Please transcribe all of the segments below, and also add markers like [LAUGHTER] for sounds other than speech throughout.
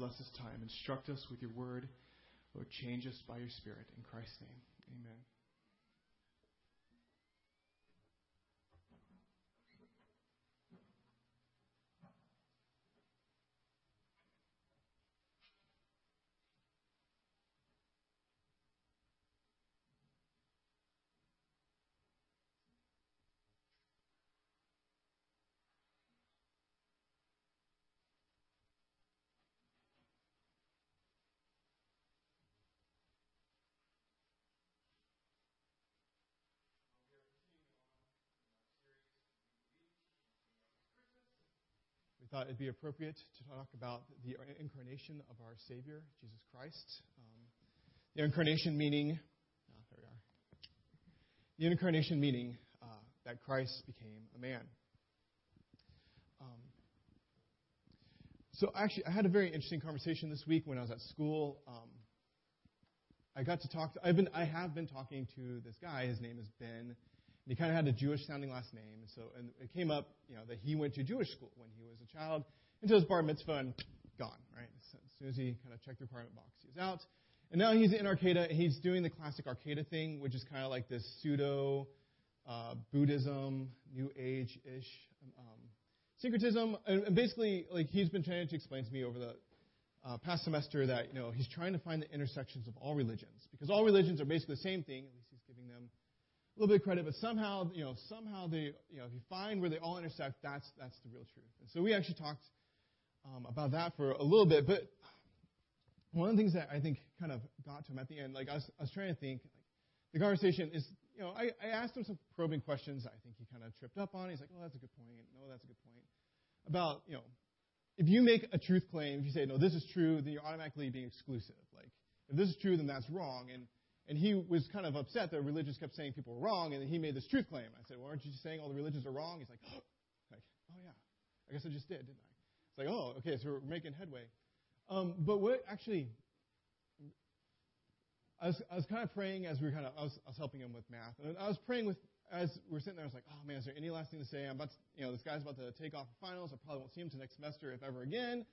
bless this time. Instruct us with your word. Lord, change us by your Spirit. In Christ's name, amen. Thought it'd be appropriate to talk about the incarnation of our Savior, Jesus Christ. Um, the incarnation meaning, oh, there we are. The incarnation meaning uh, that Christ became a man. Um, so actually, I had a very interesting conversation this week when I was at school. Um, I got to talk. To, I've been, I have been talking to this guy. His name is Ben he kind of had a Jewish sounding last name. And so, and it came up, you know, that he went to Jewish school when he was a child until his bar mitzvah and gone, right? So as soon as he kind of checked the requirement box, he was out. And now he's in Arcata. He's doing the classic Arcata thing, which is kind of like this pseudo uh, Buddhism, New Age ish um, syncretism. And, and, basically, like he's been trying to explain to me over the uh, past semester that you know he's trying to find the intersections of all religions because all religions are basically the same thing. At least he's giving them a little bit of credit, but somehow, you know, somehow they, you know, if you find where they all intersect, that's that's the real truth. And so we actually talked um, about that for a little bit, but one of the things that I think kind of got to him at the end, like I was, I was trying to think, like the conversation is, you know, I, I asked him some probing questions. I think he kind of tripped up on. He's like, oh, that's a good point. No, that's a good point. About, you know, if you make a truth claim, if you say, no, this is true, then you're automatically being exclusive. Like, if this is true, then that's wrong. And and he was kind of upset that religions kept saying people were wrong, and he made this truth claim. I said, well, aren't you just saying all the religions are wrong? He's like, oh, like, oh yeah, I guess I just did, didn't I? It's like, oh, okay, so we're making headway. Um, but what actually, I was, I was kind of praying as we were kind of, I was, I was helping him with math, and I was praying with, as we are sitting there, I was like, oh man, is there any last thing to say? I'm about to, you know, this guy's about to take off for finals. I probably won't see him until next semester, if ever again.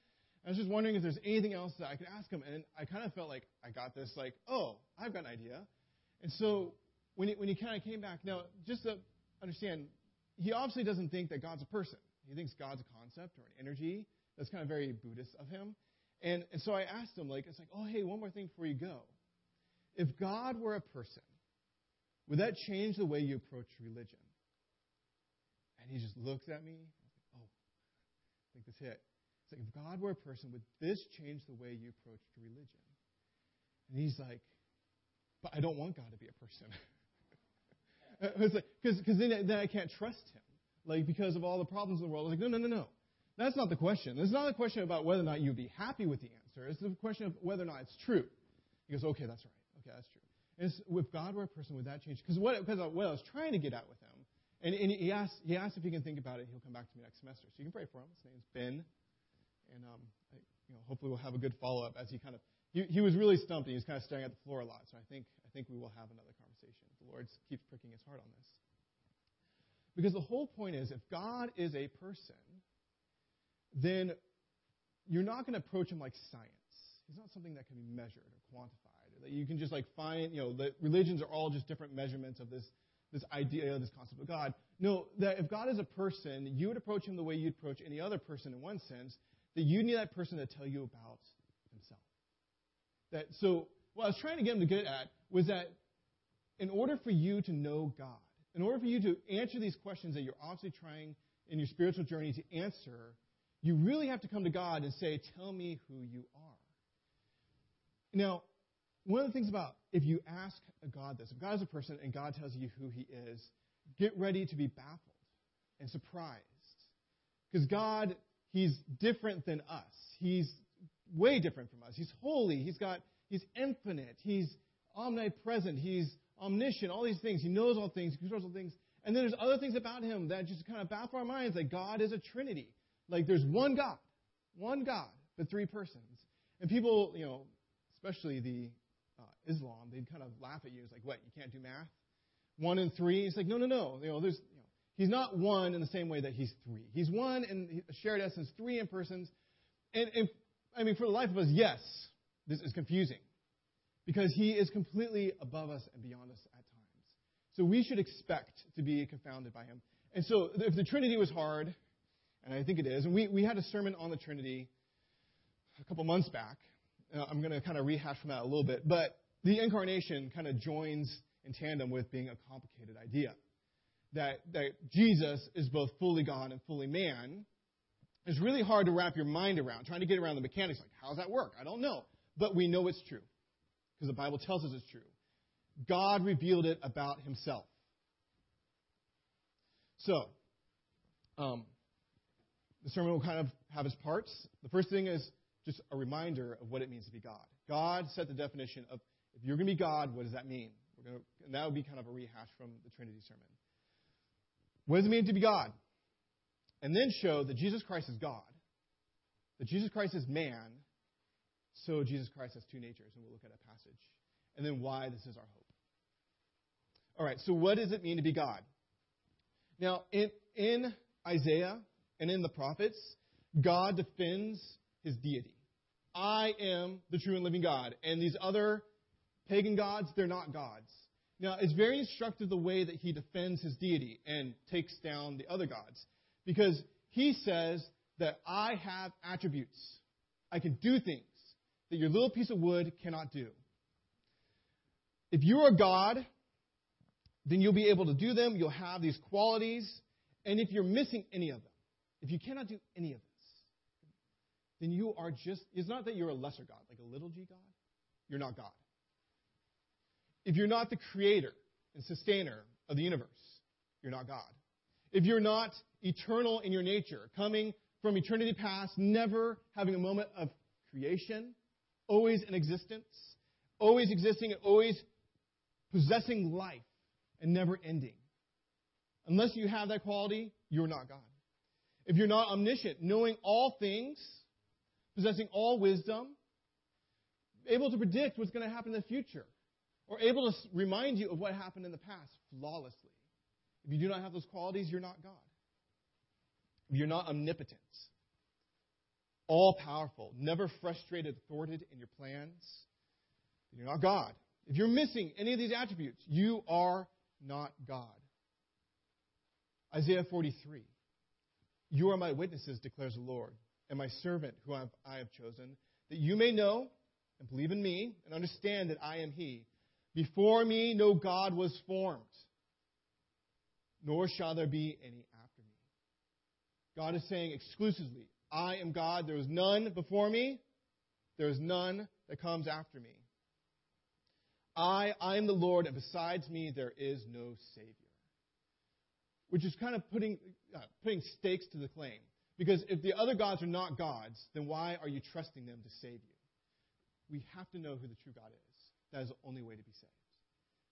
I was just wondering if there's anything else that I could ask him. And I kind of felt like I got this, like, oh, I've got an idea. And so when he, when he kind of came back, now, just to understand, he obviously doesn't think that God's a person. He thinks God's a concept or an energy. That's kind of very Buddhist of him. And, and so I asked him, like, it's like, oh, hey, one more thing before you go. If God were a person, would that change the way you approach religion? And he just looked at me. Like, oh, I think this hit. It's like, if God were a person, would this change the way you approach religion? And he's like, but I don't want God to be a person. [LAUGHS] Because like, then, then I can't trust him. Like, because of all the problems in the world. I was like, no, no, no, no. That's not the question. It's not a question about whether or not you'd be happy with the answer. It's the question of whether or not it's true. He goes, okay, that's right. Okay, that's true. And if God were a person, would that change? Because what, because what I was trying to get at with him, and, and he, asked, he asked if he can think about it, he'll come back to me next semester. So you can pray for him. His name's Ben. And um, I, you know, hopefully we'll have a good follow up as he kind of he, he was really stumped and he was kind of staring at the floor a lot. So I think I think we will have another conversation. The Lord keeps pricking his heart on this. Because the whole point is if God is a person, then you're not going to approach him like science. He's not something that can be measured or quantified. Or that you can just like find, you know, the religions are all just different measurements of this this idea, this concept of God. No, that if God is a person, you would approach him the way you'd approach any other person in one sense, that you need that person to tell you about himself. That so what I was trying to get him to get at was that in order for you to know God, in order for you to answer these questions that you're obviously trying in your spiritual journey to answer, you really have to come to God and say, Tell me who you are. Now, one of the things about if you ask God this, if God is a person and God tells you who he is, get ready to be baffled and surprised. Because God He's different than us. He's way different from us. He's holy. He's got he's infinite. He's omnipresent. He's omniscient. All these things. He knows all things. He controls all things. And then there's other things about him that just kind of baffle our minds. Like God is a Trinity. Like there's one God, one God, but three persons. And people, you know, especially the uh, Islam, they'd kind of laugh at you. It's like, what? You can't do math? One and three? It's like, no, no, no. You know, there's He's not one in the same way that he's three. He's one in shared essence, three in persons. And, and I mean, for the life of us, yes, this is confusing because he is completely above us and beyond us at times. So we should expect to be confounded by him. And so if the Trinity was hard, and I think it is, and we, we had a sermon on the Trinity a couple months back. Uh, I'm going to kind of rehash from that a little bit, but the incarnation kind of joins in tandem with being a complicated idea. That, that Jesus is both fully God and fully man is really hard to wrap your mind around, trying to get around the mechanics. Like, how does that work? I don't know. But we know it's true because the Bible tells us it's true. God revealed it about himself. So, um, the sermon will kind of have its parts. The first thing is just a reminder of what it means to be God. God set the definition of if you're going to be God, what does that mean? To, and that would be kind of a rehash from the Trinity sermon. What does it mean to be God? And then show that Jesus Christ is God, that Jesus Christ is man, so Jesus Christ has two natures, and we'll look at a passage. And then why this is our hope. All right, so what does it mean to be God? Now, in, in Isaiah and in the prophets, God defends his deity. I am the true and living God. And these other pagan gods, they're not gods. Now, it's very instructive the way that he defends his deity and takes down the other gods. Because he says that I have attributes. I can do things that your little piece of wood cannot do. If you're a God, then you'll be able to do them. You'll have these qualities. And if you're missing any of them, if you cannot do any of this, then you are just, it's not that you're a lesser God, like a little g God. You're not God. If you're not the creator and sustainer of the universe, you're not God. If you're not eternal in your nature, coming from eternity past, never having a moment of creation, always in existence, always existing and always possessing life and never ending. Unless you have that quality, you're not God. If you're not omniscient, knowing all things, possessing all wisdom, able to predict what's going to happen in the future, or able to remind you of what happened in the past flawlessly. If you do not have those qualities, you're not God. You're not omnipotent, all powerful, never frustrated, thwarted in your plans, you're not God. If you're missing any of these attributes, you are not God. Isaiah 43. You are my witnesses, declares the Lord, and my servant who I have chosen, that you may know and believe in me and understand that I am He. Before me no God was formed, nor shall there be any after me. God is saying exclusively, I am God. There is none before me. There is none that comes after me. I, I am the Lord, and besides me there is no Savior. Which is kind of putting, uh, putting stakes to the claim. Because if the other gods are not gods, then why are you trusting them to save you? We have to know who the true God is. That is the only way to be saved.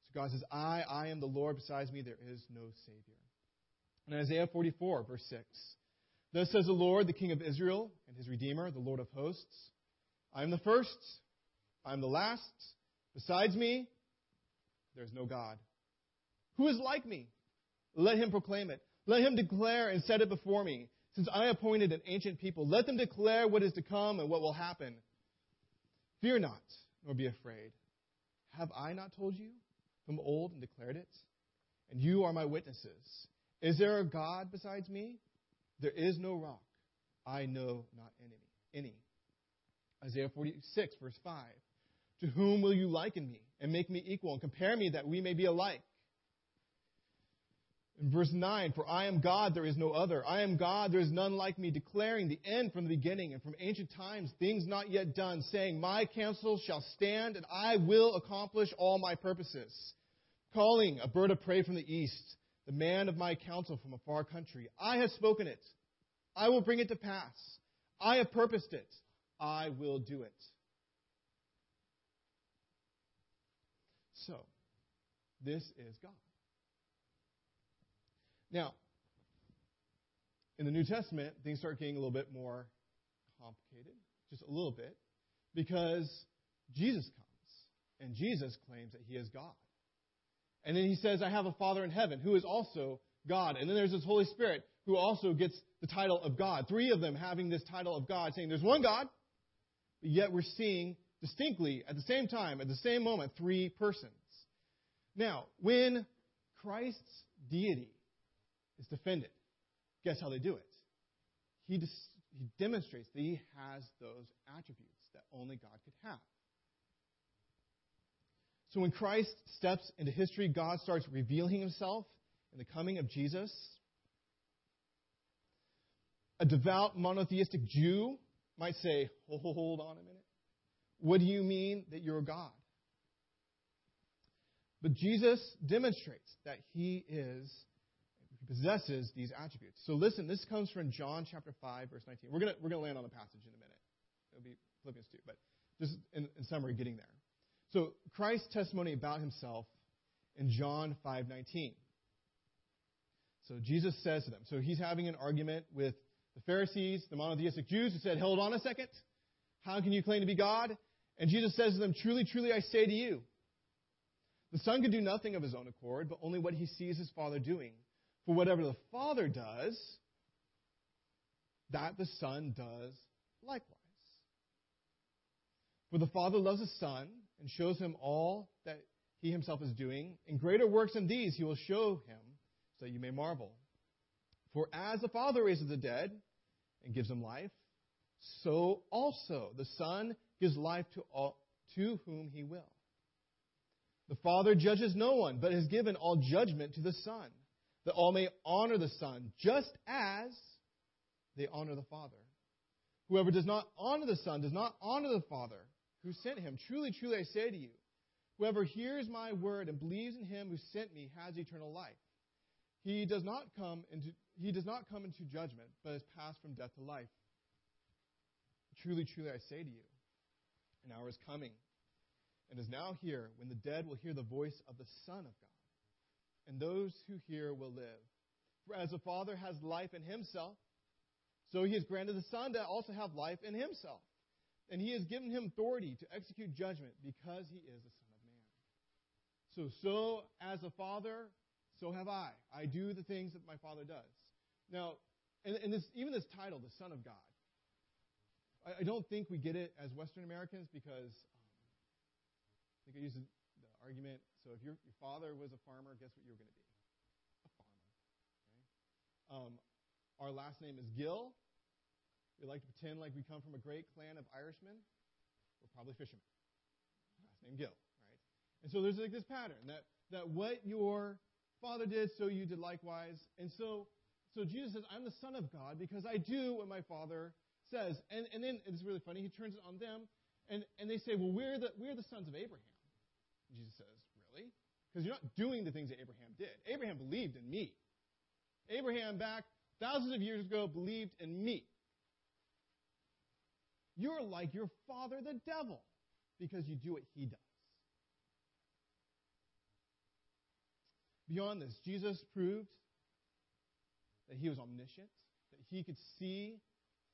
So God says, I, I am the Lord, besides me there is no Savior. In Isaiah 44, verse 6, Thus says the Lord, the King of Israel, and his Redeemer, the Lord of hosts I am the first, I am the last. Besides me, there is no God. Who is like me? Let him proclaim it. Let him declare and set it before me. Since I appointed an ancient people, let them declare what is to come and what will happen. Fear not, nor be afraid. Have I not told you from old and declared it? And you are my witnesses. Is there a God besides me? There is no rock. I know not any. any. Isaiah 46, verse 5. To whom will you liken me and make me equal and compare me that we may be alike? In verse 9, for I am God, there is no other. I am God, there is none like me, declaring the end from the beginning and from ancient times, things not yet done, saying, My counsel shall stand, and I will accomplish all my purposes. Calling a bird of prey from the east, the man of my counsel from a far country. I have spoken it. I will bring it to pass. I have purposed it. I will do it. So, this is God. Now, in the New Testament, things start getting a little bit more complicated, just a little bit, because Jesus comes, and Jesus claims that he is God. And then he says, I have a Father in heaven who is also God. And then there's this Holy Spirit who also gets the title of God. Three of them having this title of God, saying there's one God, but yet we're seeing distinctly at the same time, at the same moment, three persons. Now, when Christ's deity is defended, guess how they do it? He, dis- he demonstrates that he has those attributes that only God could have. So when Christ steps into history, God starts revealing himself in the coming of Jesus. A devout monotheistic Jew might say, Hold on a minute. What do you mean that you're God? But Jesus demonstrates that he is, possesses these attributes. So listen, this comes from John chapter 5, verse 19. We're going we're gonna land on the passage in a minute. It'll be Philippians 2, but just in, in summary, getting there. So Christ's testimony about himself in John 5:19. So Jesus says to them. So he's having an argument with the Pharisees, the monotheistic Jews, who said, "Hold on a second. How can you claim to be God?" And Jesus says to them, "Truly, truly, I say to you, the Son can do nothing of his own accord, but only what he sees his Father doing. For whatever the Father does, that the Son does likewise." For the Father loves the Son and shows him all that he himself is doing. In greater works than these he will show him, so that you may marvel. For as the Father raises the dead and gives them life, so also the Son gives life to all to whom he will. The Father judges no one, but has given all judgment to the Son, that all may honor the Son, just as they honor the Father. Whoever does not honor the Son does not honor the Father who sent him. Truly, truly, I say to you, whoever hears my word and believes in him who sent me has eternal life. He does not come into he does not come into judgment, but has passed from death to life. Truly, truly, I say to you, an hour is coming, and is now here, when the dead will hear the voice of the Son of God, and those who hear will live. For as the Father has life in himself, so he has granted the Son to also have life in himself. And he has given him authority to execute judgment because he is the Son of Man. So, so as a father, so have I. I do the things that my Father does. Now, and, and this, even this title, the Son of God, I, I, don't think we get it as Western Americans because um, I think I use the, the, argument. So if your, your father was a farmer, guess what you're going to be? A farmer. Okay? Um, our last name is Gill. We like to pretend like we come from a great clan of Irishmen. We're probably fishermen. Last name Gill, right? And so there's like this pattern that, that what your father did, so you did likewise. And so, so Jesus says, I'm the Son of God because I do what my Father says. And, and then it's really funny. He turns it on them, and, and they say, Well, we're the, we're the sons of Abraham. Jesus says, Because you're not doing the things that Abraham did. Abraham believed in me. Abraham, back thousands of years ago, believed in me. You're like your father, the devil, because you do what he does. Beyond this, Jesus proved that he was omniscient, that he could see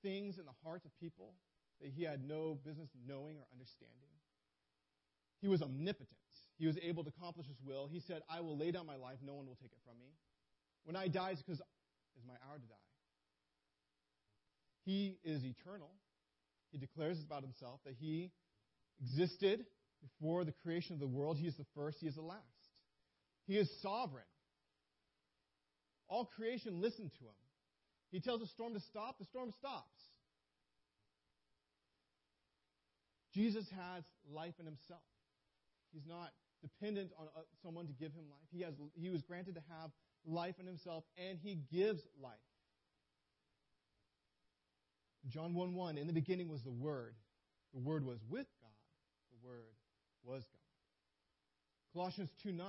things in the hearts of people that he had no business knowing or understanding. He was omnipotent. He was able to accomplish his will. He said, I will lay down my life, no one will take it from me. When I die, it's because it's my hour to die. He is eternal. He declares about himself that he existed before the creation of the world. He is the first, he is the last. He is sovereign. All creation listened to him. He tells a storm to stop, the storm stops. Jesus has life in himself. He's not dependent on uh, someone to give him life. He, has, he was granted to have life in himself, and he gives life. John 1 1, in the beginning was the Word. The Word was with God. The Word was God. Colossians 2 9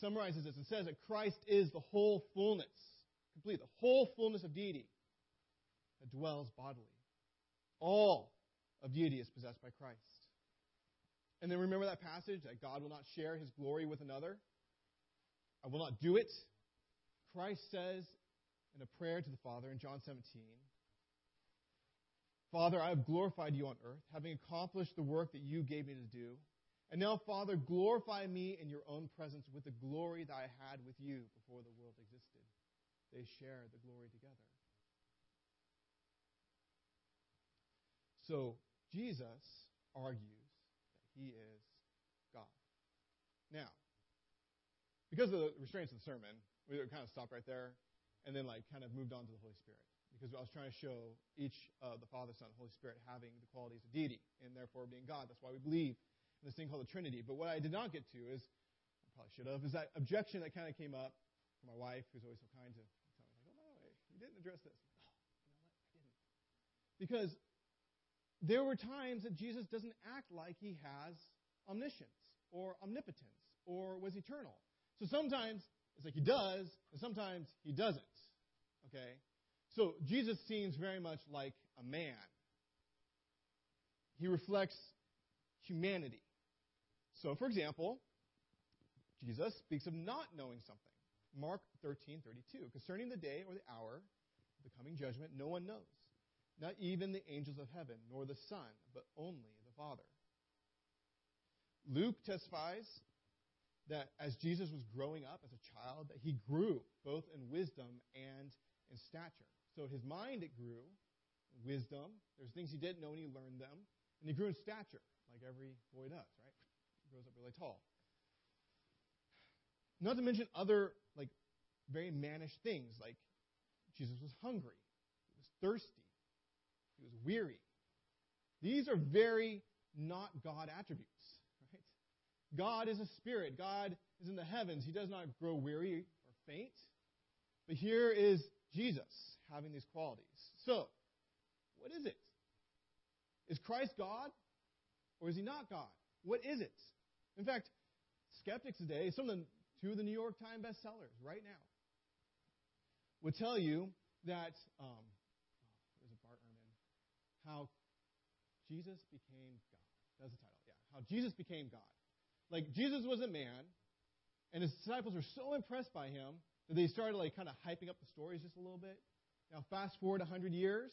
summarizes this and says that Christ is the whole fullness, complete, the whole fullness of deity that dwells bodily. All of deity is possessed by Christ. And then remember that passage that God will not share his glory with another? I will not do it. Christ says in a prayer to the Father in John 17, Father, I have glorified you on earth, having accomplished the work that you gave me to do. And now, Father, glorify me in your own presence with the glory that I had with you before the world existed. They share the glory together. So, Jesus argues he is God. Now, because of the restraints of the sermon, we kind of stopped right there and then like kind of moved on to the Holy Spirit. Because I was trying to show each of the Father, Son, and Holy Spirit having the qualities of deity and therefore being God. That's why we believe in this thing called the Trinity. But what I did not get to is, I probably should have, is that objection that kind of came up from my wife, who's always so kind to tell me, like, oh, no, you didn't address this. Oh, you know what? I didn't. Because there were times that Jesus doesn't act like he has omniscience or omnipotence or was eternal. So sometimes it's like he does, and sometimes he doesn't. Okay? So Jesus seems very much like a man. He reflects humanity. So, for example, Jesus speaks of not knowing something. Mark 13:32, concerning the day or the hour of the coming judgment, no one knows, not even the angels of heaven, nor the Son, but only the Father. Luke testifies that as Jesus was growing up as a child, that he grew both in wisdom and in stature. So his mind it grew, wisdom. There's things he didn't know and he learned them, and he grew in stature, like every boy does, right? He grows up really tall. Not to mention other like very mannish things, like Jesus was hungry, he was thirsty, he was weary. These are very not God attributes. God is a spirit. God is in the heavens. He does not grow weary or faint. But here is Jesus having these qualities. So, what is it? Is Christ God or is he not God? What is it? In fact, skeptics today, some of the two of the New York Times bestsellers right now, would tell you that um, what is it, Bart Ehrman? How Jesus became God. That's the title. Yeah, how Jesus became God. Like Jesus was a man, and his disciples were so impressed by him that they started like kind of hyping up the stories just a little bit. Now fast forward a hundred years,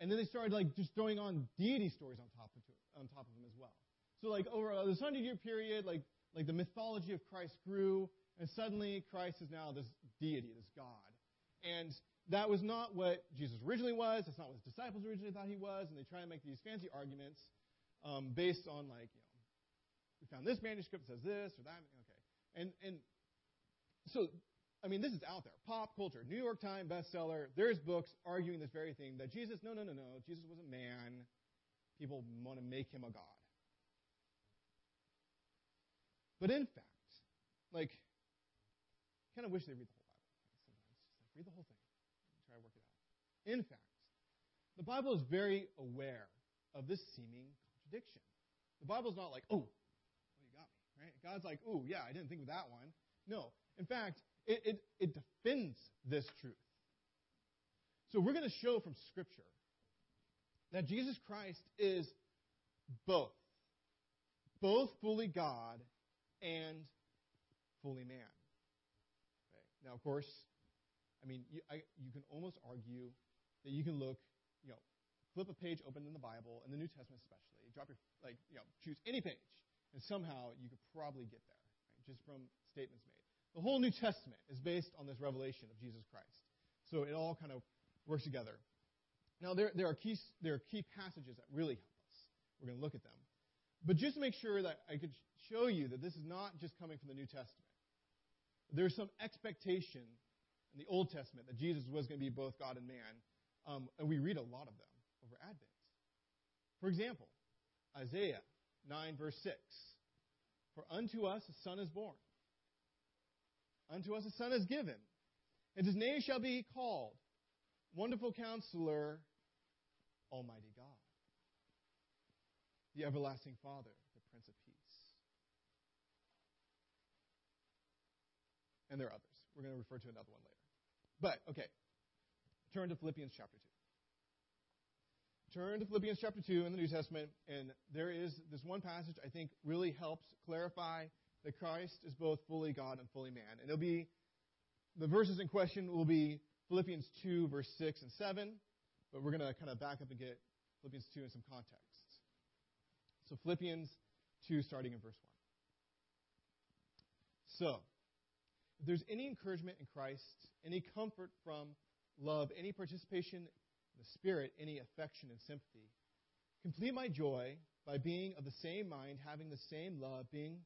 and then they started like just throwing on deity stories on top of on top of them as well. So like over this hundred year period, like like the mythology of Christ grew, and suddenly Christ is now this deity, this God. And that was not what Jesus originally was. That's not what his disciples originally thought he was. And they try to make these fancy arguments um, based on like you know, we found this manuscript that says this or that. Okay. And, and so, I mean, this is out there. Pop culture, New York Times bestseller. There's books arguing this very thing that Jesus, no, no, no, no. Jesus was a man. People want to make him a God. But in fact, like, kind of wish they read the whole Bible sometimes. Just like, read the whole thing. Try to work it out. In fact, the Bible is very aware of this seeming contradiction. The Bible's not like, oh, well, you got me, Right? God's like, oh, yeah, I didn't think of that one. No. In fact, it, it, it defends this truth. So we're going to show from Scripture that Jesus Christ is both. Both fully God and fully man. Now, of course, I mean, you, I, you can almost argue that you can look, you know, flip a page open in the Bible, in the New Testament especially, drop your, like, you know, choose any page, and somehow you could probably get there, right, just from statements made. The whole New Testament is based on this revelation of Jesus Christ. So it all kind of works together. Now, there, there, are, key, there are key passages that really help us. We're going to look at them. But just to make sure that I could show you that this is not just coming from the New Testament, there's some expectation in the Old Testament that Jesus was going to be both God and man, um, and we read a lot of them over Advent. For example, Isaiah 9, verse 6. For unto us a son is born, unto us a son is given, and his name shall be called Wonderful Counselor, Almighty God, the Everlasting Father, the Prince of Peace. And there are others. We're going to refer to another one later. But, okay, turn to Philippians chapter 2 turn to Philippians chapter 2 in the New Testament, and there is this one passage I think really helps clarify that Christ is both fully God and fully man. And it'll be, the verses in question will be Philippians 2, verse 6 and 7, but we're going to kind of back up and get Philippians 2 in some context. So Philippians 2, starting in verse 1. So, if there's any encouragement in Christ, any comfort from love, any participation in the Spirit any affection and sympathy, Complete my joy by being of the same mind, having the same love, being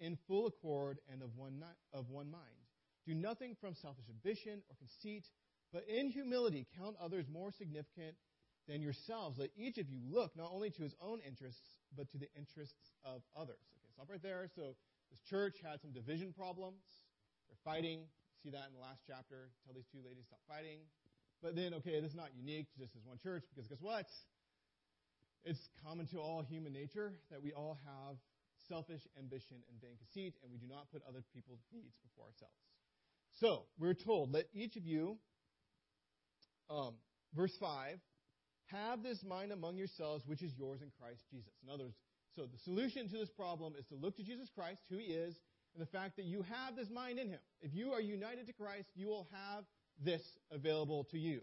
in full accord and of one, of one mind. Do nothing from selfish ambition or conceit, but in humility count others more significant than yourselves. Let each of you look not only to his own interests, but to the interests of others. Okay, stop right there. So this church had some division problems. They're fighting. See that in the last chapter. Tell these two ladies stop fighting. But then, okay, this is not unique just this one church because guess what? It's common to all human nature that we all have selfish ambition and vain conceit, and we do not put other people's needs before ourselves. So, we're told, let each of you, um, verse 5, have this mind among yourselves, which is yours in Christ Jesus. In other words, so the solution to this problem is to look to Jesus Christ, who he is, and the fact that you have this mind in him. If you are united to Christ, you will have this available to you.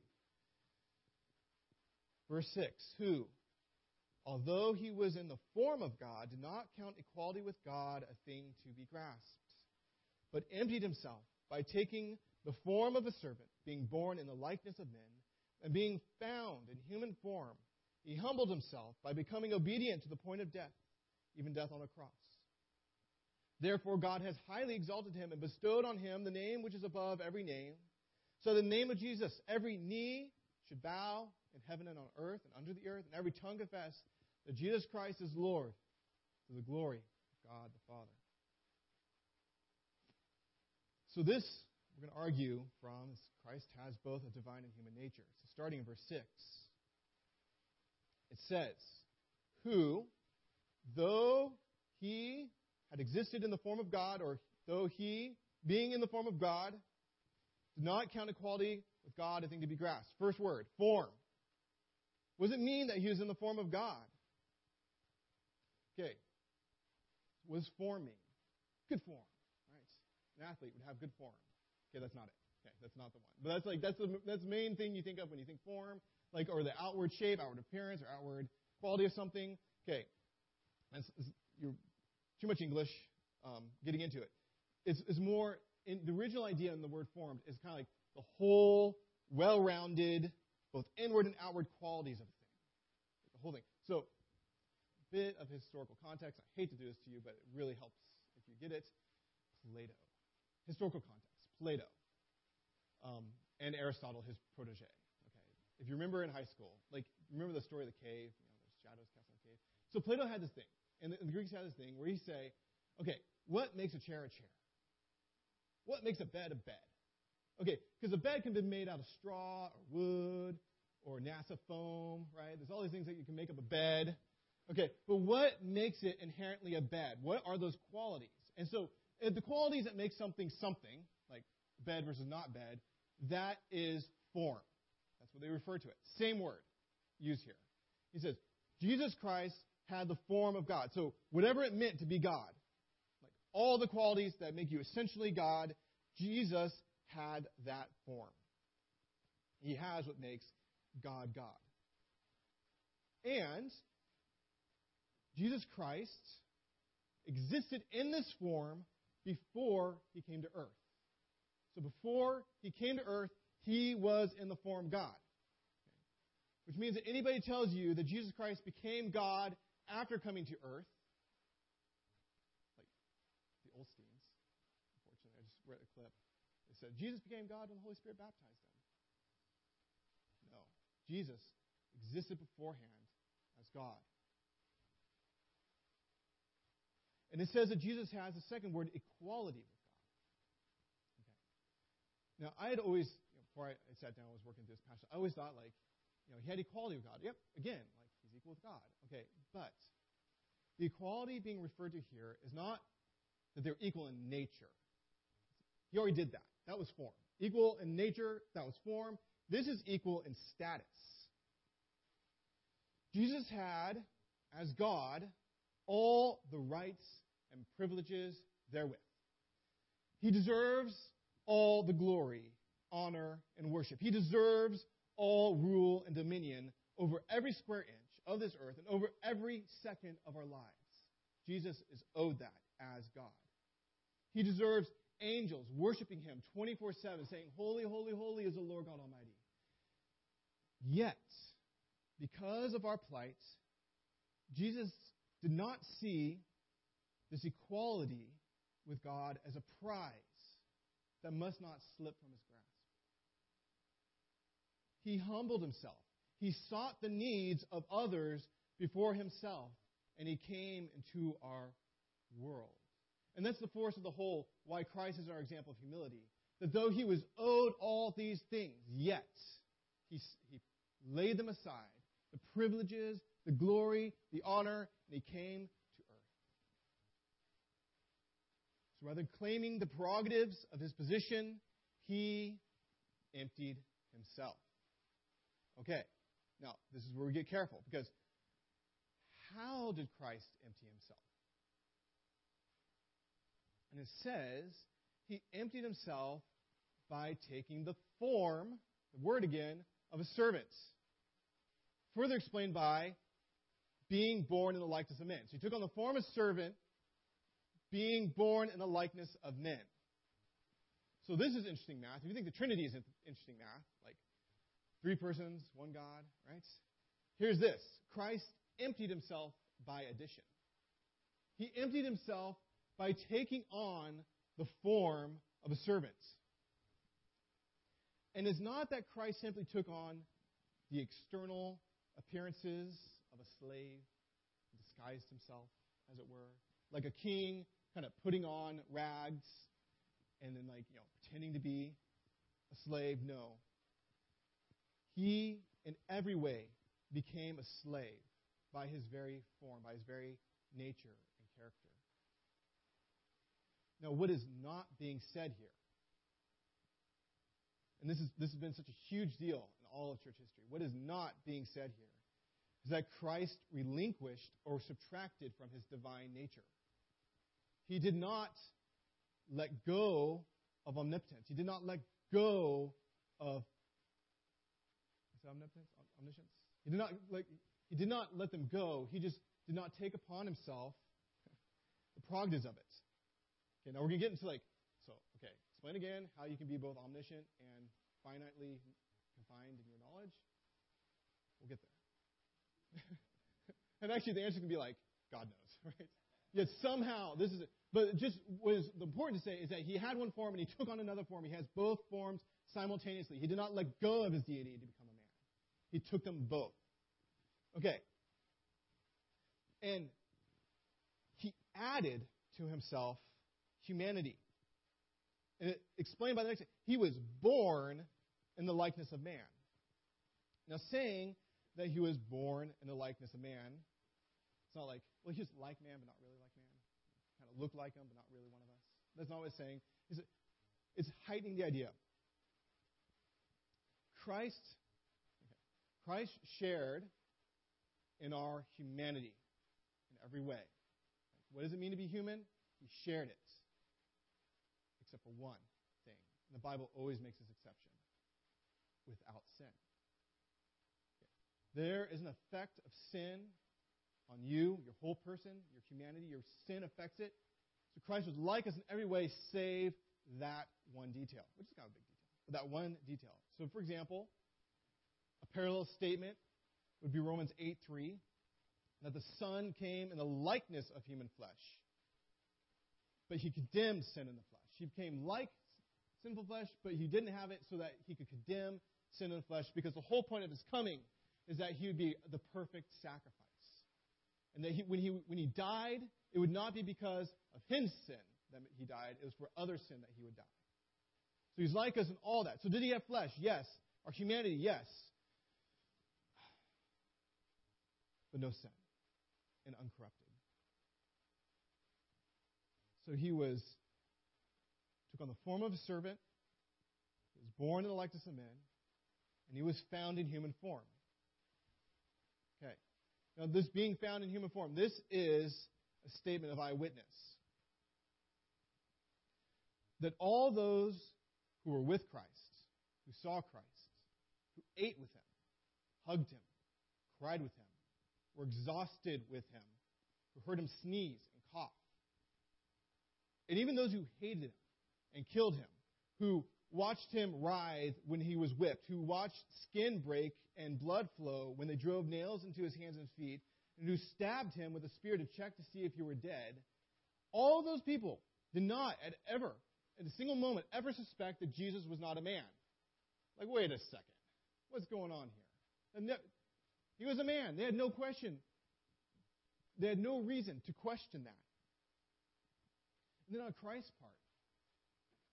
Verse 6 Who, although he was in the form of God, did not count equality with God a thing to be grasped, but emptied himself by taking the form of a servant, being born in the likeness of men, and being found in human form. He humbled himself by becoming obedient to the point of death, even death on a cross. Therefore, God has highly exalted him and bestowed on him the name which is above every name. So, the name of Jesus, every knee should bow in heaven and on earth and under the earth, and every tongue confess that Jesus Christ is Lord to the glory of God the Father. So, this we're going to argue from is Christ has both a divine and human nature. So, starting in verse 6, it says, Who, though he had existed in the form of God, or though he, being in the form of God, did not count equality with God a thing to be grasped. First word, form. What does it mean that he was in the form of God? Okay. Was does form? Good form. Right? An athlete would have good form. Okay, that's not it. Okay, that's not the one. But that's like that's the that's the main thing you think of when you think form, like or the outward shape, outward appearance, or outward quality of something. Okay, that's, you're too much English um, getting into it. It's, it's more in, the original idea in the word formed is kind of like the whole, well-rounded, both inward and outward qualities of a thing. The whole thing. So, bit of historical context. I hate to do this to you, but it really helps if you get it. Plato. Historical context. Plato. Um, and Aristotle, his protege. Okay. If you remember in high school, like remember the story of the cave. You know, there's shadows cast on the cave. So Plato had this thing, and the, and the Greeks had this thing where he say, okay, what makes a chair a chair? What makes a bed a bed? Okay, because a bed can be made out of straw or wood or NASA foam, right? There's all these things that you can make up a bed. Okay, but what makes it inherently a bed? What are those qualities? And so the qualities that make something something, like bed versus not bed, that is form. That's what they refer to it. Same word used here. He says, Jesus Christ had the form of God. So whatever it meant to be God, like all the qualities that make you essentially God, Jesus had that form. He has what makes God God. And Jesus Christ existed in this form before he came to earth. So before he came to earth, he was in the form God. Which means that anybody tells you that Jesus Christ became God after coming to earth, like the Osteens, unfortunately, I just read a clip. They said Jesus became God when the Holy Spirit baptized him. No. Jesus existed beforehand as God. And it says that Jesus has a second word, equality with God. Okay. Now, I had always, you know, before I sat down and was working through this passage, I always thought, like, you know, he had equality with God. Yep, again, like, he's equal with God. Okay, but the equality being referred to here is not that they're equal in nature. He already did that. That was form. Equal in nature, that was form. This is equal in status. Jesus had, as God, all the rights and privileges therewith. He deserves all the glory, honor, and worship. He deserves all rule and dominion over every square inch of this earth and over every second of our lives. Jesus is owed that as God. He deserves angels worshiping him 24 7, saying, Holy, holy, holy is the Lord God Almighty. Yet, because of our plight, Jesus did not see this equality with God as a prize that must not slip from his grasp. He humbled himself. He sought the needs of others before himself, and he came into our world. And that's the force of the whole why Christ is our example of humility. That though he was owed all these things, yet he, he laid them aside the privileges, the glory, the honor, and he came to earth. So rather claiming the prerogatives of his position, he emptied himself. Okay, now this is where we get careful because how did Christ empty himself? And it says he emptied himself by taking the form, the word again, of a servant. Further explained by being born in the likeness of men. So he took on the form of a servant, being born in the likeness of men. So this is interesting math. If you think the Trinity is interesting math, like three persons, one God, right? Here's this Christ emptied himself by addition. He emptied himself by taking on the form of a servant. And it's not that Christ simply took on the external appearances of a slave, disguised himself, as it were, like a king kind of putting on rags and then like, you know, pretending to be a slave. No. He, in every way, became a slave by his very form, by his very nature and character. Now, what is not being said here? And this, is, this has been such a huge deal in all of church history. What is not being said here is that Christ relinquished or subtracted from his divine nature. He did not let go of omnipotence. He did not let go of omnipotence? Omniscience? He did not like he did not let them go. He just did not take upon himself the prerogatives of it. Okay, now we're gonna get into like so okay, explain again how you can be both omniscient and finitely confined in your knowledge. We'll get there. [LAUGHS] and actually, the answer can be like, God knows, [LAUGHS] right? Yet somehow, this is, it. but just what is important to say is that he had one form and he took on another form. He has both forms simultaneously. He did not let go of his deity to become. He took them both. Okay. And he added to himself humanity. And it explained by the next, he was born in the likeness of man. Now, saying that he was born in the likeness of man. It's not like, well, he was like man, but not really like man. Kind of looked like him, but not really one of us. That's not what it's saying. It's, it's heightening the idea. Christ, Christ shared in our humanity in every way. What does it mean to be human? He shared it, except for one thing. The Bible always makes this exception without sin. There is an effect of sin on you, your whole person, your humanity. Your sin affects it. So Christ was like us in every way, save that one detail, which is kind of a big detail, but that one detail. So, for example, a parallel statement would be Romans 8 3, that the Son came in the likeness of human flesh, but he condemned sin in the flesh. He became like sinful flesh, but he didn't have it so that he could condemn sin in the flesh because the whole point of his coming is that he would be the perfect sacrifice. And that he, when, he, when he died, it would not be because of his sin that he died, it was for other sin that he would die. So he's like us in all that. So did he have flesh? Yes. Our humanity? Yes. But no sin and uncorrupted. So he was took on the form of a servant, he was born in the likeness of men, and he was found in human form. Okay. Now, this being found in human form, this is a statement of eyewitness. That all those who were with Christ, who saw Christ, who ate with him, hugged him, cried with him, were exhausted with him, who heard him sneeze and cough, and even those who hated him and killed him, who watched him writhe when he was whipped, who watched skin break and blood flow when they drove nails into his hands and feet, and who stabbed him with a spear to check to see if he were dead, all those people did not at ever, at a single moment, ever suspect that Jesus was not a man. Like, wait a second. What's going on here? He was a man. They had no question. They had no reason to question that. And then on Christ's part,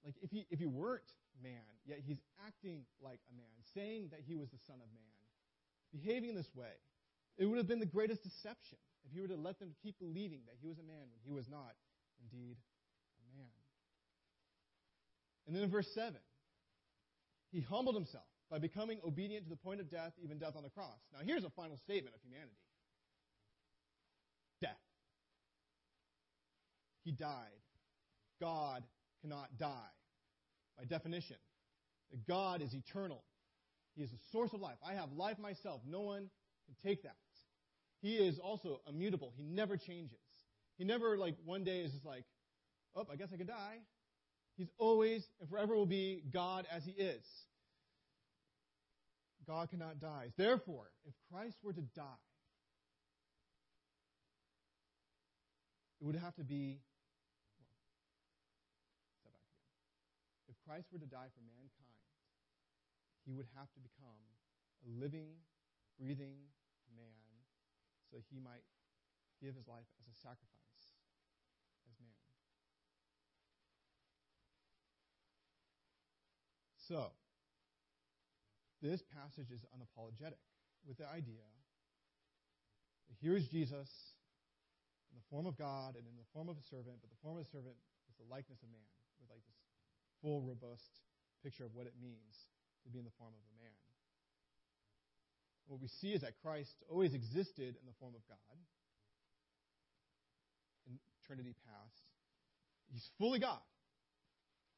like if he if he weren't man, yet he's acting like a man, saying that he was the Son of Man, behaving this way, it would have been the greatest deception if he were to let them keep believing that he was a man when he was not indeed a man. And then in verse 7, he humbled himself by becoming obedient to the point of death, even death on the cross. Now, here's a final statement of humanity death. He died. God cannot die. By definition, God is eternal. He is the source of life. I have life myself. No one can take that. He is also immutable. He never changes. He never, like, one day is just like, oh, I guess I could die. He's always and forever will be God as He is. God cannot die. Therefore, if Christ were to die, it would have to be. Well. If Christ were to die for mankind, he would have to become a living, breathing man so he might give his life as a sacrifice as man. So, this passage is unapologetic with the idea that here is Jesus in the form of God and in the form of a servant, but the form of a servant is the likeness of man, with like this full, robust picture of what it means to be in the form of a man. What we see is that Christ always existed in the form of God in Trinity past. He's fully God.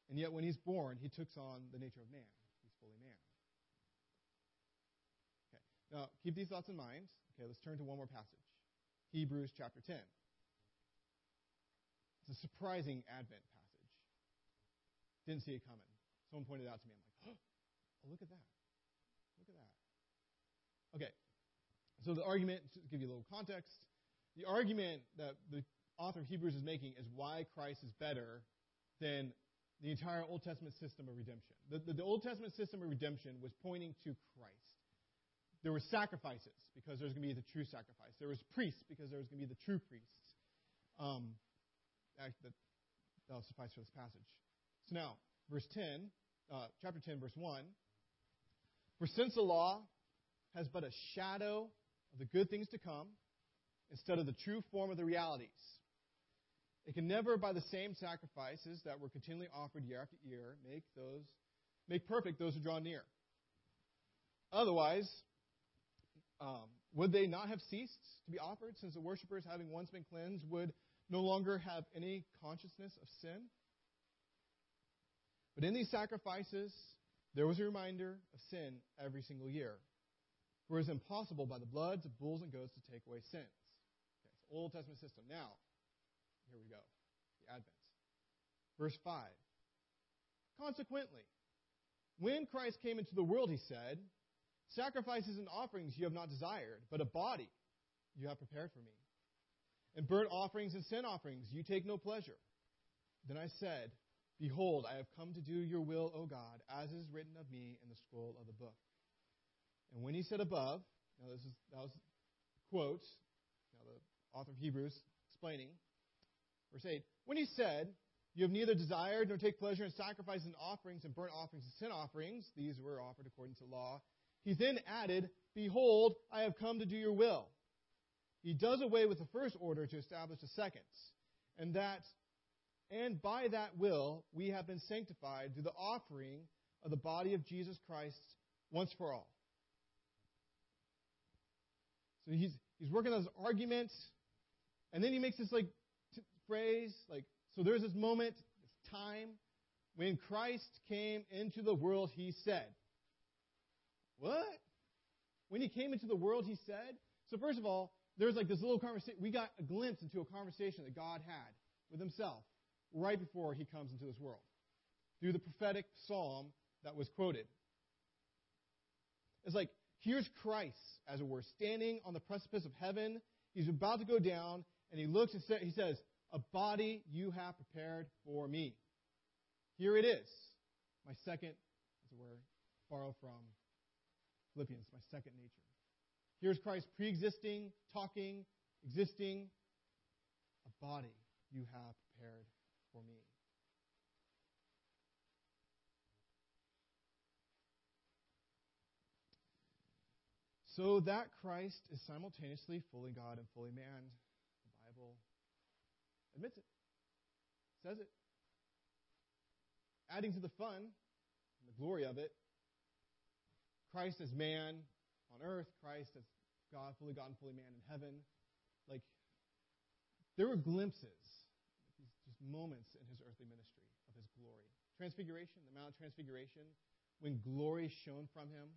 And yet, when he's born, he takes on the nature of man. He's fully man. Now, keep these thoughts in mind. Okay, let's turn to one more passage Hebrews chapter 10. It's a surprising Advent passage. Didn't see it coming. Someone pointed it out to me. I'm like, [GASPS] oh, look at that. Look at that. Okay, so the argument, to give you a little context, the argument that the author of Hebrews is making is why Christ is better than the entire Old Testament system of redemption. The, the, the Old Testament system of redemption was pointing to Christ. There were sacrifices because there was going to be the true sacrifice. There was priests because there was going to be the true priests. Um, that, that'll suffice for this passage. So now, verse 10, uh, chapter 10, verse 1. For since the law has but a shadow of the good things to come, instead of the true form of the realities, it can never, by the same sacrifices that were continually offered year after year, make those make perfect those who draw near. Otherwise, um, would they not have ceased to be offered, since the worshippers, having once been cleansed, would no longer have any consciousness of sin? But in these sacrifices, there was a reminder of sin every single year. For it is impossible by the bloods of bulls and goats to take away sins. Okay, it's Old Testament system. Now, here we go. The Advent. Verse 5. Consequently, when Christ came into the world, he said, Sacrifices and offerings you have not desired, but a body you have prepared for me. And burnt offerings and sin offerings you take no pleasure. Then I said, Behold, I have come to do your will, O God, as is written of me in the scroll of the book. And when he said above, now this is that was quotes, now the author of Hebrews explaining, verse 8, when he said, You have neither desired nor take pleasure in sacrifices and offerings and burnt offerings and sin offerings, these were offered according to law, he then added, Behold, I have come to do your will. He does away with the first order to establish the second, and that and by that will we have been sanctified through the offering of the body of Jesus Christ once for all. So he's he's working on this argument, and then he makes this like t- phrase like so. There's this moment, this time when Christ came into the world. He said, what? When he came into the world, he said. So, first of all, there's like this little conversation. We got a glimpse into a conversation that God had with himself right before he comes into this world through the prophetic psalm that was quoted. It's like, here's Christ, as it were, standing on the precipice of heaven He's about to go down, and he looks and sa- he says, A body you have prepared for me. Here it is. My second, as it were, borrow from Philippians, my second nature. Here's Christ pre existing, talking, existing. A body you have prepared for me. So that Christ is simultaneously fully God and fully man. The Bible admits it, says it. Adding to the fun, and the glory of it, Christ as man on earth, Christ as God, fully God and fully man in heaven. Like, there were glimpses, just moments in his earthly ministry of his glory. Transfiguration, the Mount of Transfiguration, when glory shone from him,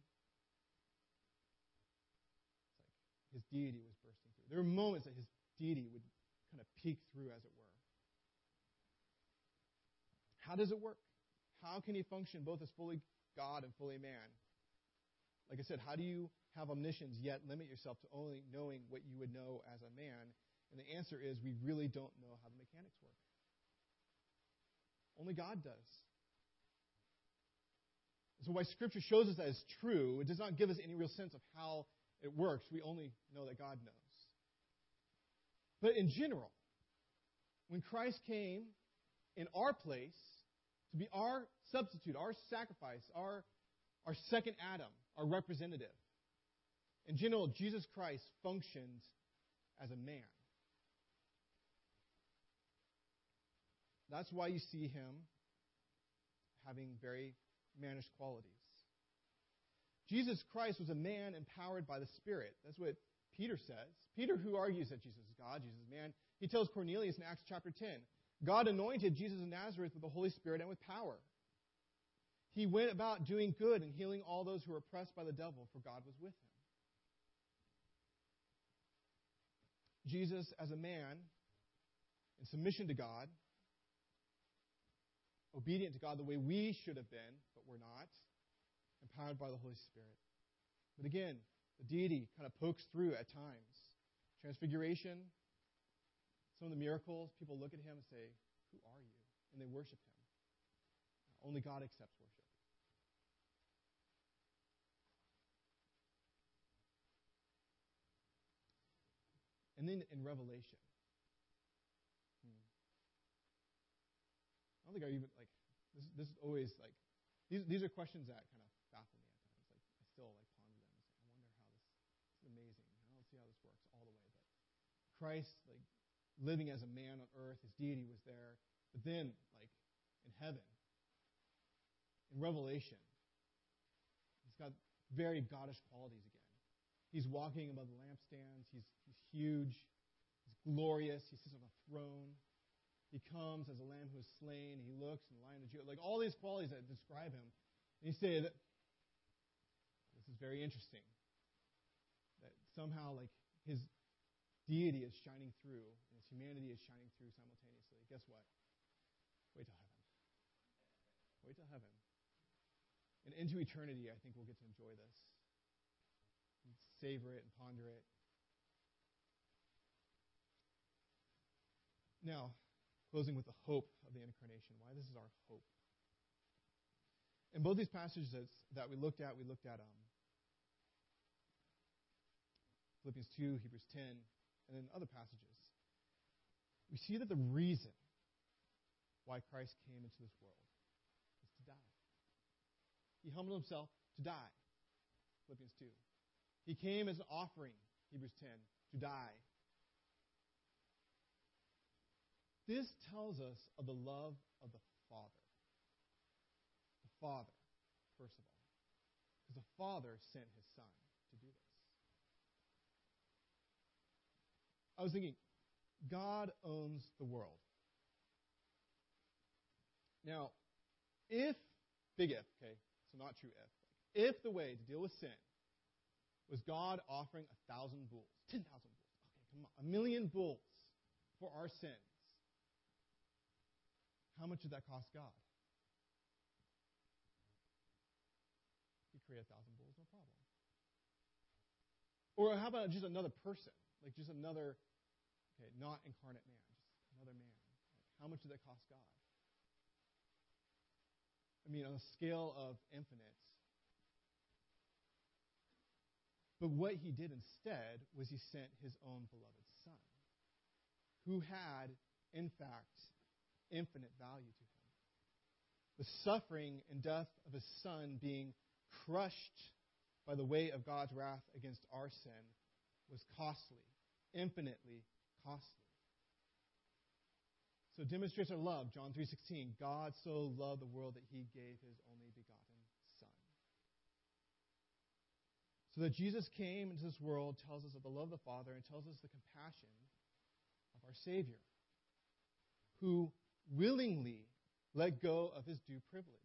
his deity was bursting through. There were moments that his deity would kind of peek through, as it were. How does it work? How can he function both as fully God and fully man? Like I said, how do you have omniscience yet limit yourself to only knowing what you would know as a man? And the answer is we really don't know how the mechanics work. Only God does. So, why Scripture shows us that it's true, it does not give us any real sense of how it works. We only know that God knows. But in general, when Christ came in our place to be our substitute, our sacrifice, our, our second Adam, our representative, in general, Jesus Christ functions as a man. That's why you see him having very mannish qualities. Jesus Christ was a man empowered by the Spirit. That's what Peter says. Peter, who argues that Jesus is God, Jesus is man, he tells Cornelius in Acts chapter 10 God anointed Jesus of Nazareth with the Holy Spirit and with power. He went about doing good and healing all those who were oppressed by the devil, for God was with him. Jesus, as a man, in submission to God, obedient to God the way we should have been, but we're not, empowered by the Holy Spirit. But again, the deity kind of pokes through at times. Transfiguration, some of the miracles, people look at him and say, Who are you? And they worship him. Only God accepts worship. And then in Revelation, hmm, I don't think I even like this. This is always like these. These are questions that kind of baffle me at times. Like I still like ponder them say, I wonder how this. This is amazing. I don't see how this works all the way, but Christ like living as a man on earth, his deity was there, but then like in heaven, in Revelation, he's got very goddish qualities again. He's walking above the lampstands. He's, he's huge. He's glorious. He sits on a throne. He comes as a lamb who is slain. He looks and the lion of Judah. Like all these qualities that describe him. And you say that this is very interesting. That somehow like his deity is shining through and his humanity is shining through simultaneously. Guess what? Wait till heaven. Wait till heaven. And into eternity, I think we'll get to enjoy this savor it and ponder it. Now, closing with the hope of the incarnation. Why this is our hope. In both these passages that we looked at, we looked at um, Philippians 2, Hebrews 10, and then other passages. We see that the reason why Christ came into this world is to die. He humbled himself to die. Philippians 2. He came as an offering, Hebrews 10, to die. This tells us of the love of the Father. The Father, first of all. Because the Father sent his Son to do this. I was thinking, God owns the world. Now, if, big if, okay, so not true if, if the way to deal with sin was God offering a thousand bulls, 10,000 bulls. Okay, come on. A million bulls for our sins. How much did that cost God? He created a thousand bulls, no problem. Or how about just another person? like just another, okay, not incarnate man, just another man. Like, how much did that cost God? I mean, on a scale of infinite. But what he did instead was he sent his own beloved son, who had, in fact, infinite value to him. The suffering and death of his son being crushed by the weight of God's wrath against our sin was costly, infinitely costly. So demonstrates our love, John 3:16. God so loved the world that he gave his only begotten son. So that Jesus came into this world tells us of the love of the Father and tells us the compassion of our Savior, who willingly let go of his due privilege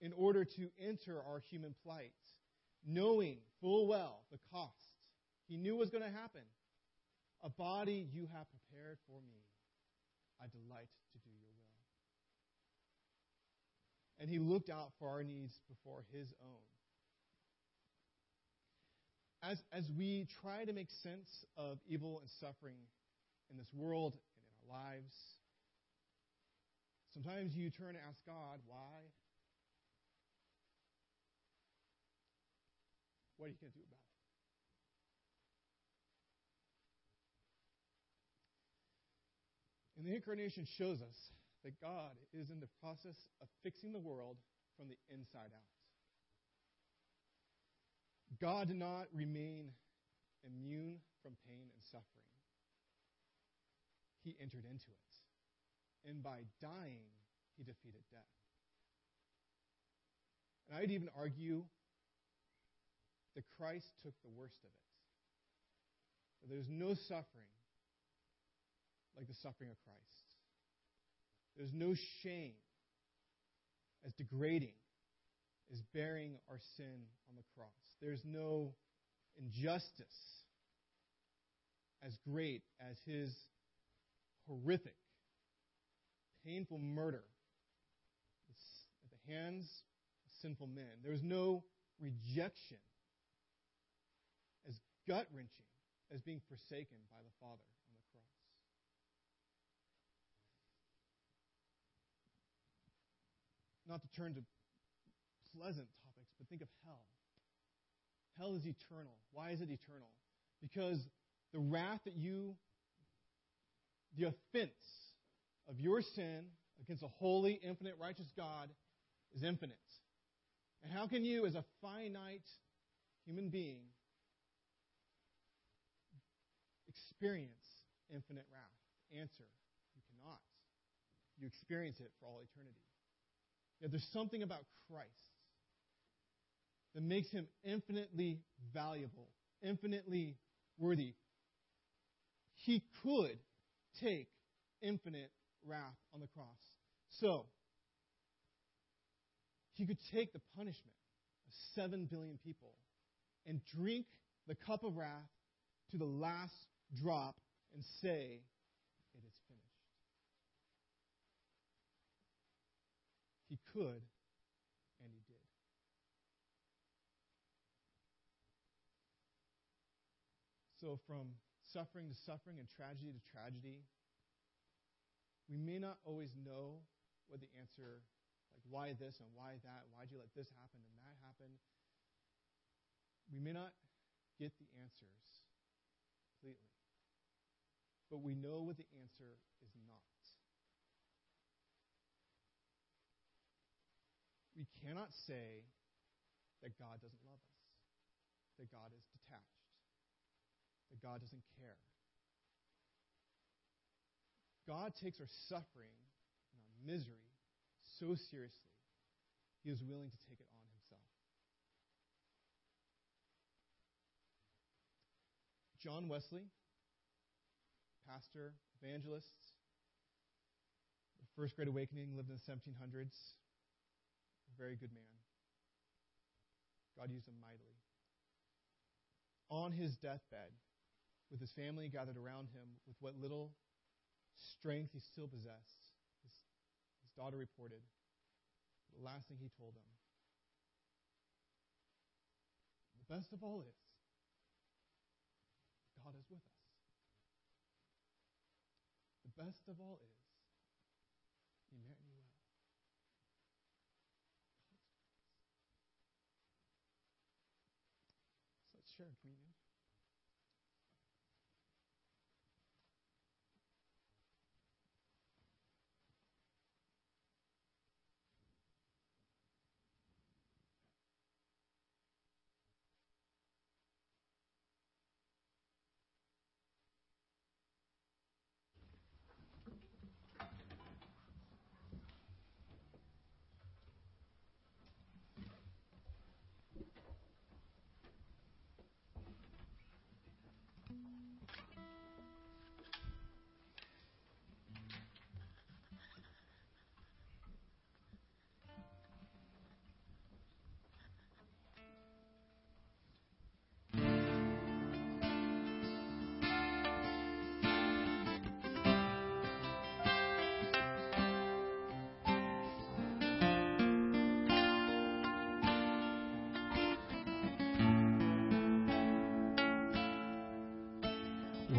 in order to enter our human plight, knowing full well the cost. He knew was going to happen. A body you have prepared for me. I delight to do your will. And he looked out for our needs before his own. As, as we try to make sense of evil and suffering in this world and in our lives, sometimes you turn and ask God, why? What are you going to do about it? And the incarnation shows us that God is in the process of fixing the world from the inside out. God did not remain immune from pain and suffering. He entered into it. And by dying, he defeated death. And I'd even argue that Christ took the worst of it. There's no suffering like the suffering of Christ. There's no shame as degrading as bearing our sin on the cross. There's no injustice as great as his horrific, painful murder at the hands of sinful men. There's no rejection as gut wrenching as being forsaken by the Father. On the cross. Not to turn to pleasant topics, but think of hell. Hell is eternal. Why is it eternal? Because the wrath that you, the offense of your sin against a holy, infinite, righteous God is infinite. And how can you, as a finite human being, experience infinite wrath? Answer you cannot. You experience it for all eternity. Yet there's something about Christ that makes him infinitely valuable, infinitely worthy. He could take infinite wrath on the cross. So, he could take the punishment of 7 billion people and drink the cup of wrath to the last drop and say, It is finished. He could, and he did. So, from suffering to suffering and tragedy to tragedy, we may not always know what the answer, like why this and why that, why'd you let this happen and that happen. We may not get the answers completely, but we know what the answer is not. we cannot say that God doesn't love us, that God is detached, that God doesn't care. God takes our suffering and our misery so seriously, he is willing to take it on himself. John Wesley, pastor, evangelist, the First Great Awakening, lived in the 1700s a very good man. God used him mightily. On his deathbed, with his family gathered around him, with what little strength he still possessed, his, his daughter reported the last thing he told them. The best of all is, God is with us. The best of all is let's share communion.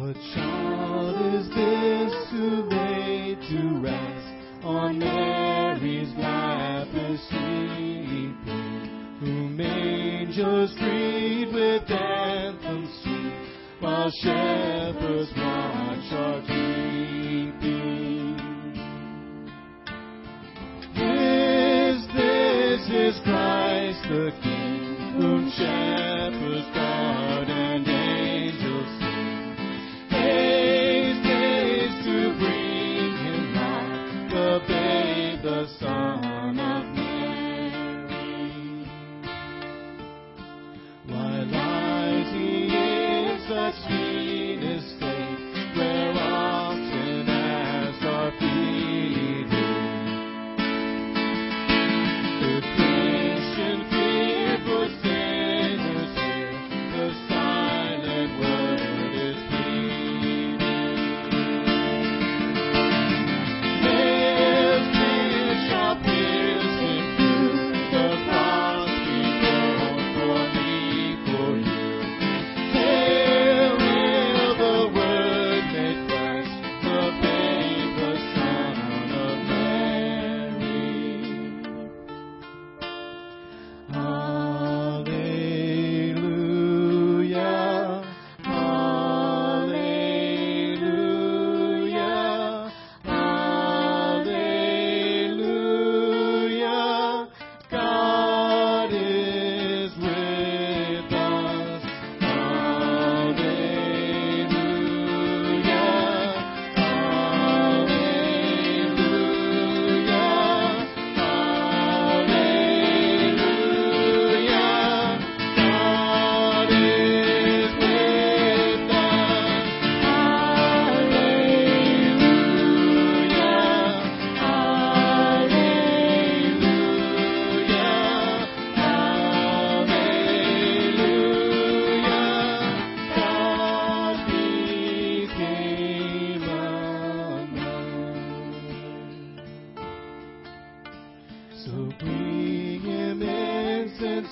What child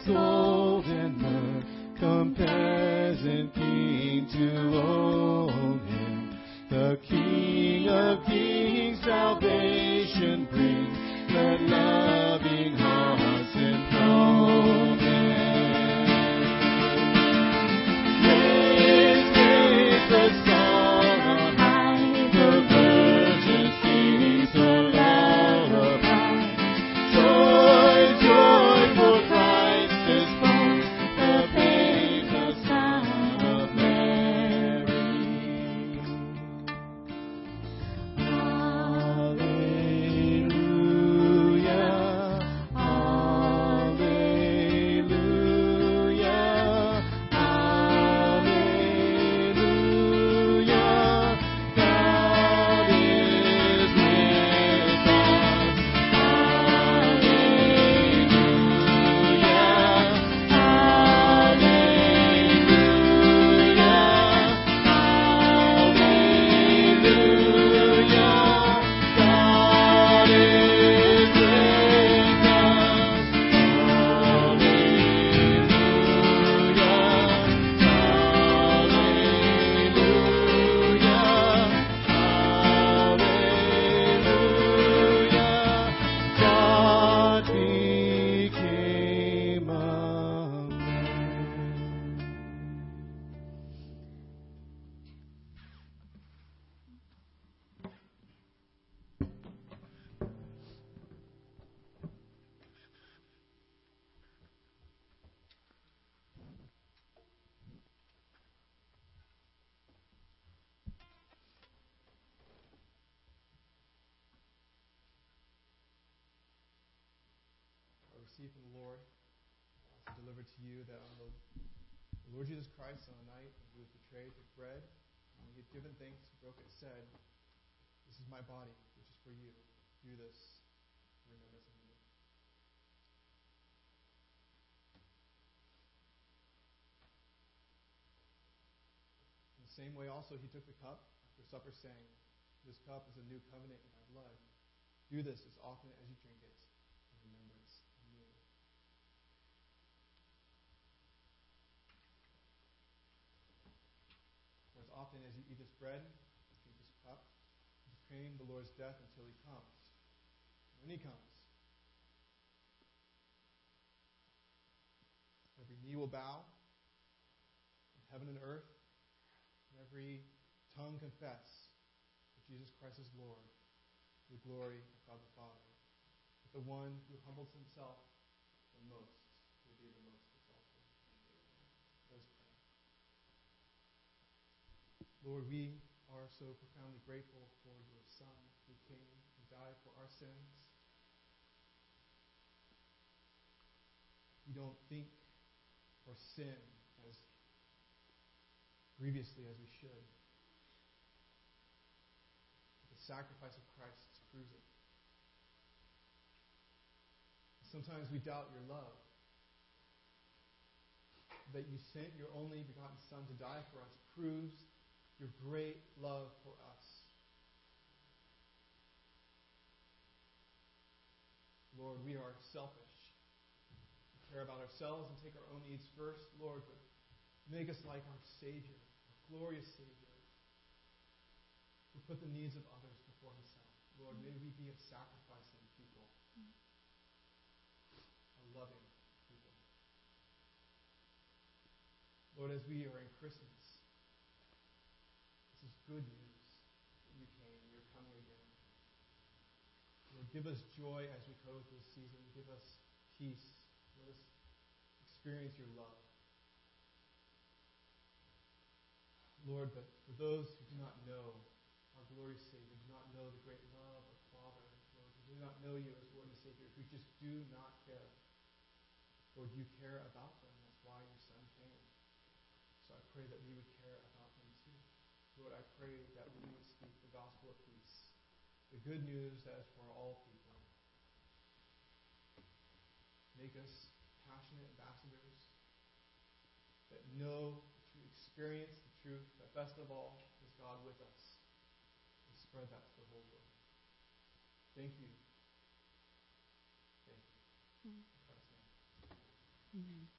gold, and. Come, peasant king, to received from the Lord, delivered to you that on the, Lord Jesus Christ, on the night when he was betrayed, took bread, and when he had given thanks, broke it, said, This is my body, which is for you. Do this in of me. In the same way, also, he took the cup after supper, saying, This cup is a new covenant in my blood. Do this as often as you drink it in remembrance of me. For as often as you eat this bread drink this cup, proclaim the Lord's death until he comes. When he comes, every knee will bow, in heaven and earth, and every tongue confess that Jesus Christ is Lord, to the glory of God the Father. The one who humbles himself the most will be the most exalted. Let us pray. Lord, we are so profoundly grateful for your Son who came and died for our sins. We don't think or sin as grievously as we should. The sacrifice of Christ proves it. Sometimes we doubt your love. That you sent your only begotten Son to die for us proves your great love for us. Lord, we are selfish. We care about ourselves and take our own needs first, Lord, but make us like our Savior, our glorious Savior, who put the needs of others before himself. Lord, may we be a sacrificing people, a loving people. Lord, as we are in Christmas, good news you came, you're coming again. Lord, give us joy as we go through this season. Give us peace. Let us experience your love. Lord, but for those who do not know our glorious Savior, do not know the great love of Father, Lord, who do not know you as Lord and Savior, who just do not care. Lord, you care about them. That's why your Son came. So I pray that we would care about. Lord, I pray that we would speak the gospel of peace, the good news that is for all people. Make us passionate ambassadors that know to experience the truth, that best of all is God with us, and spread that to the whole world. Thank you.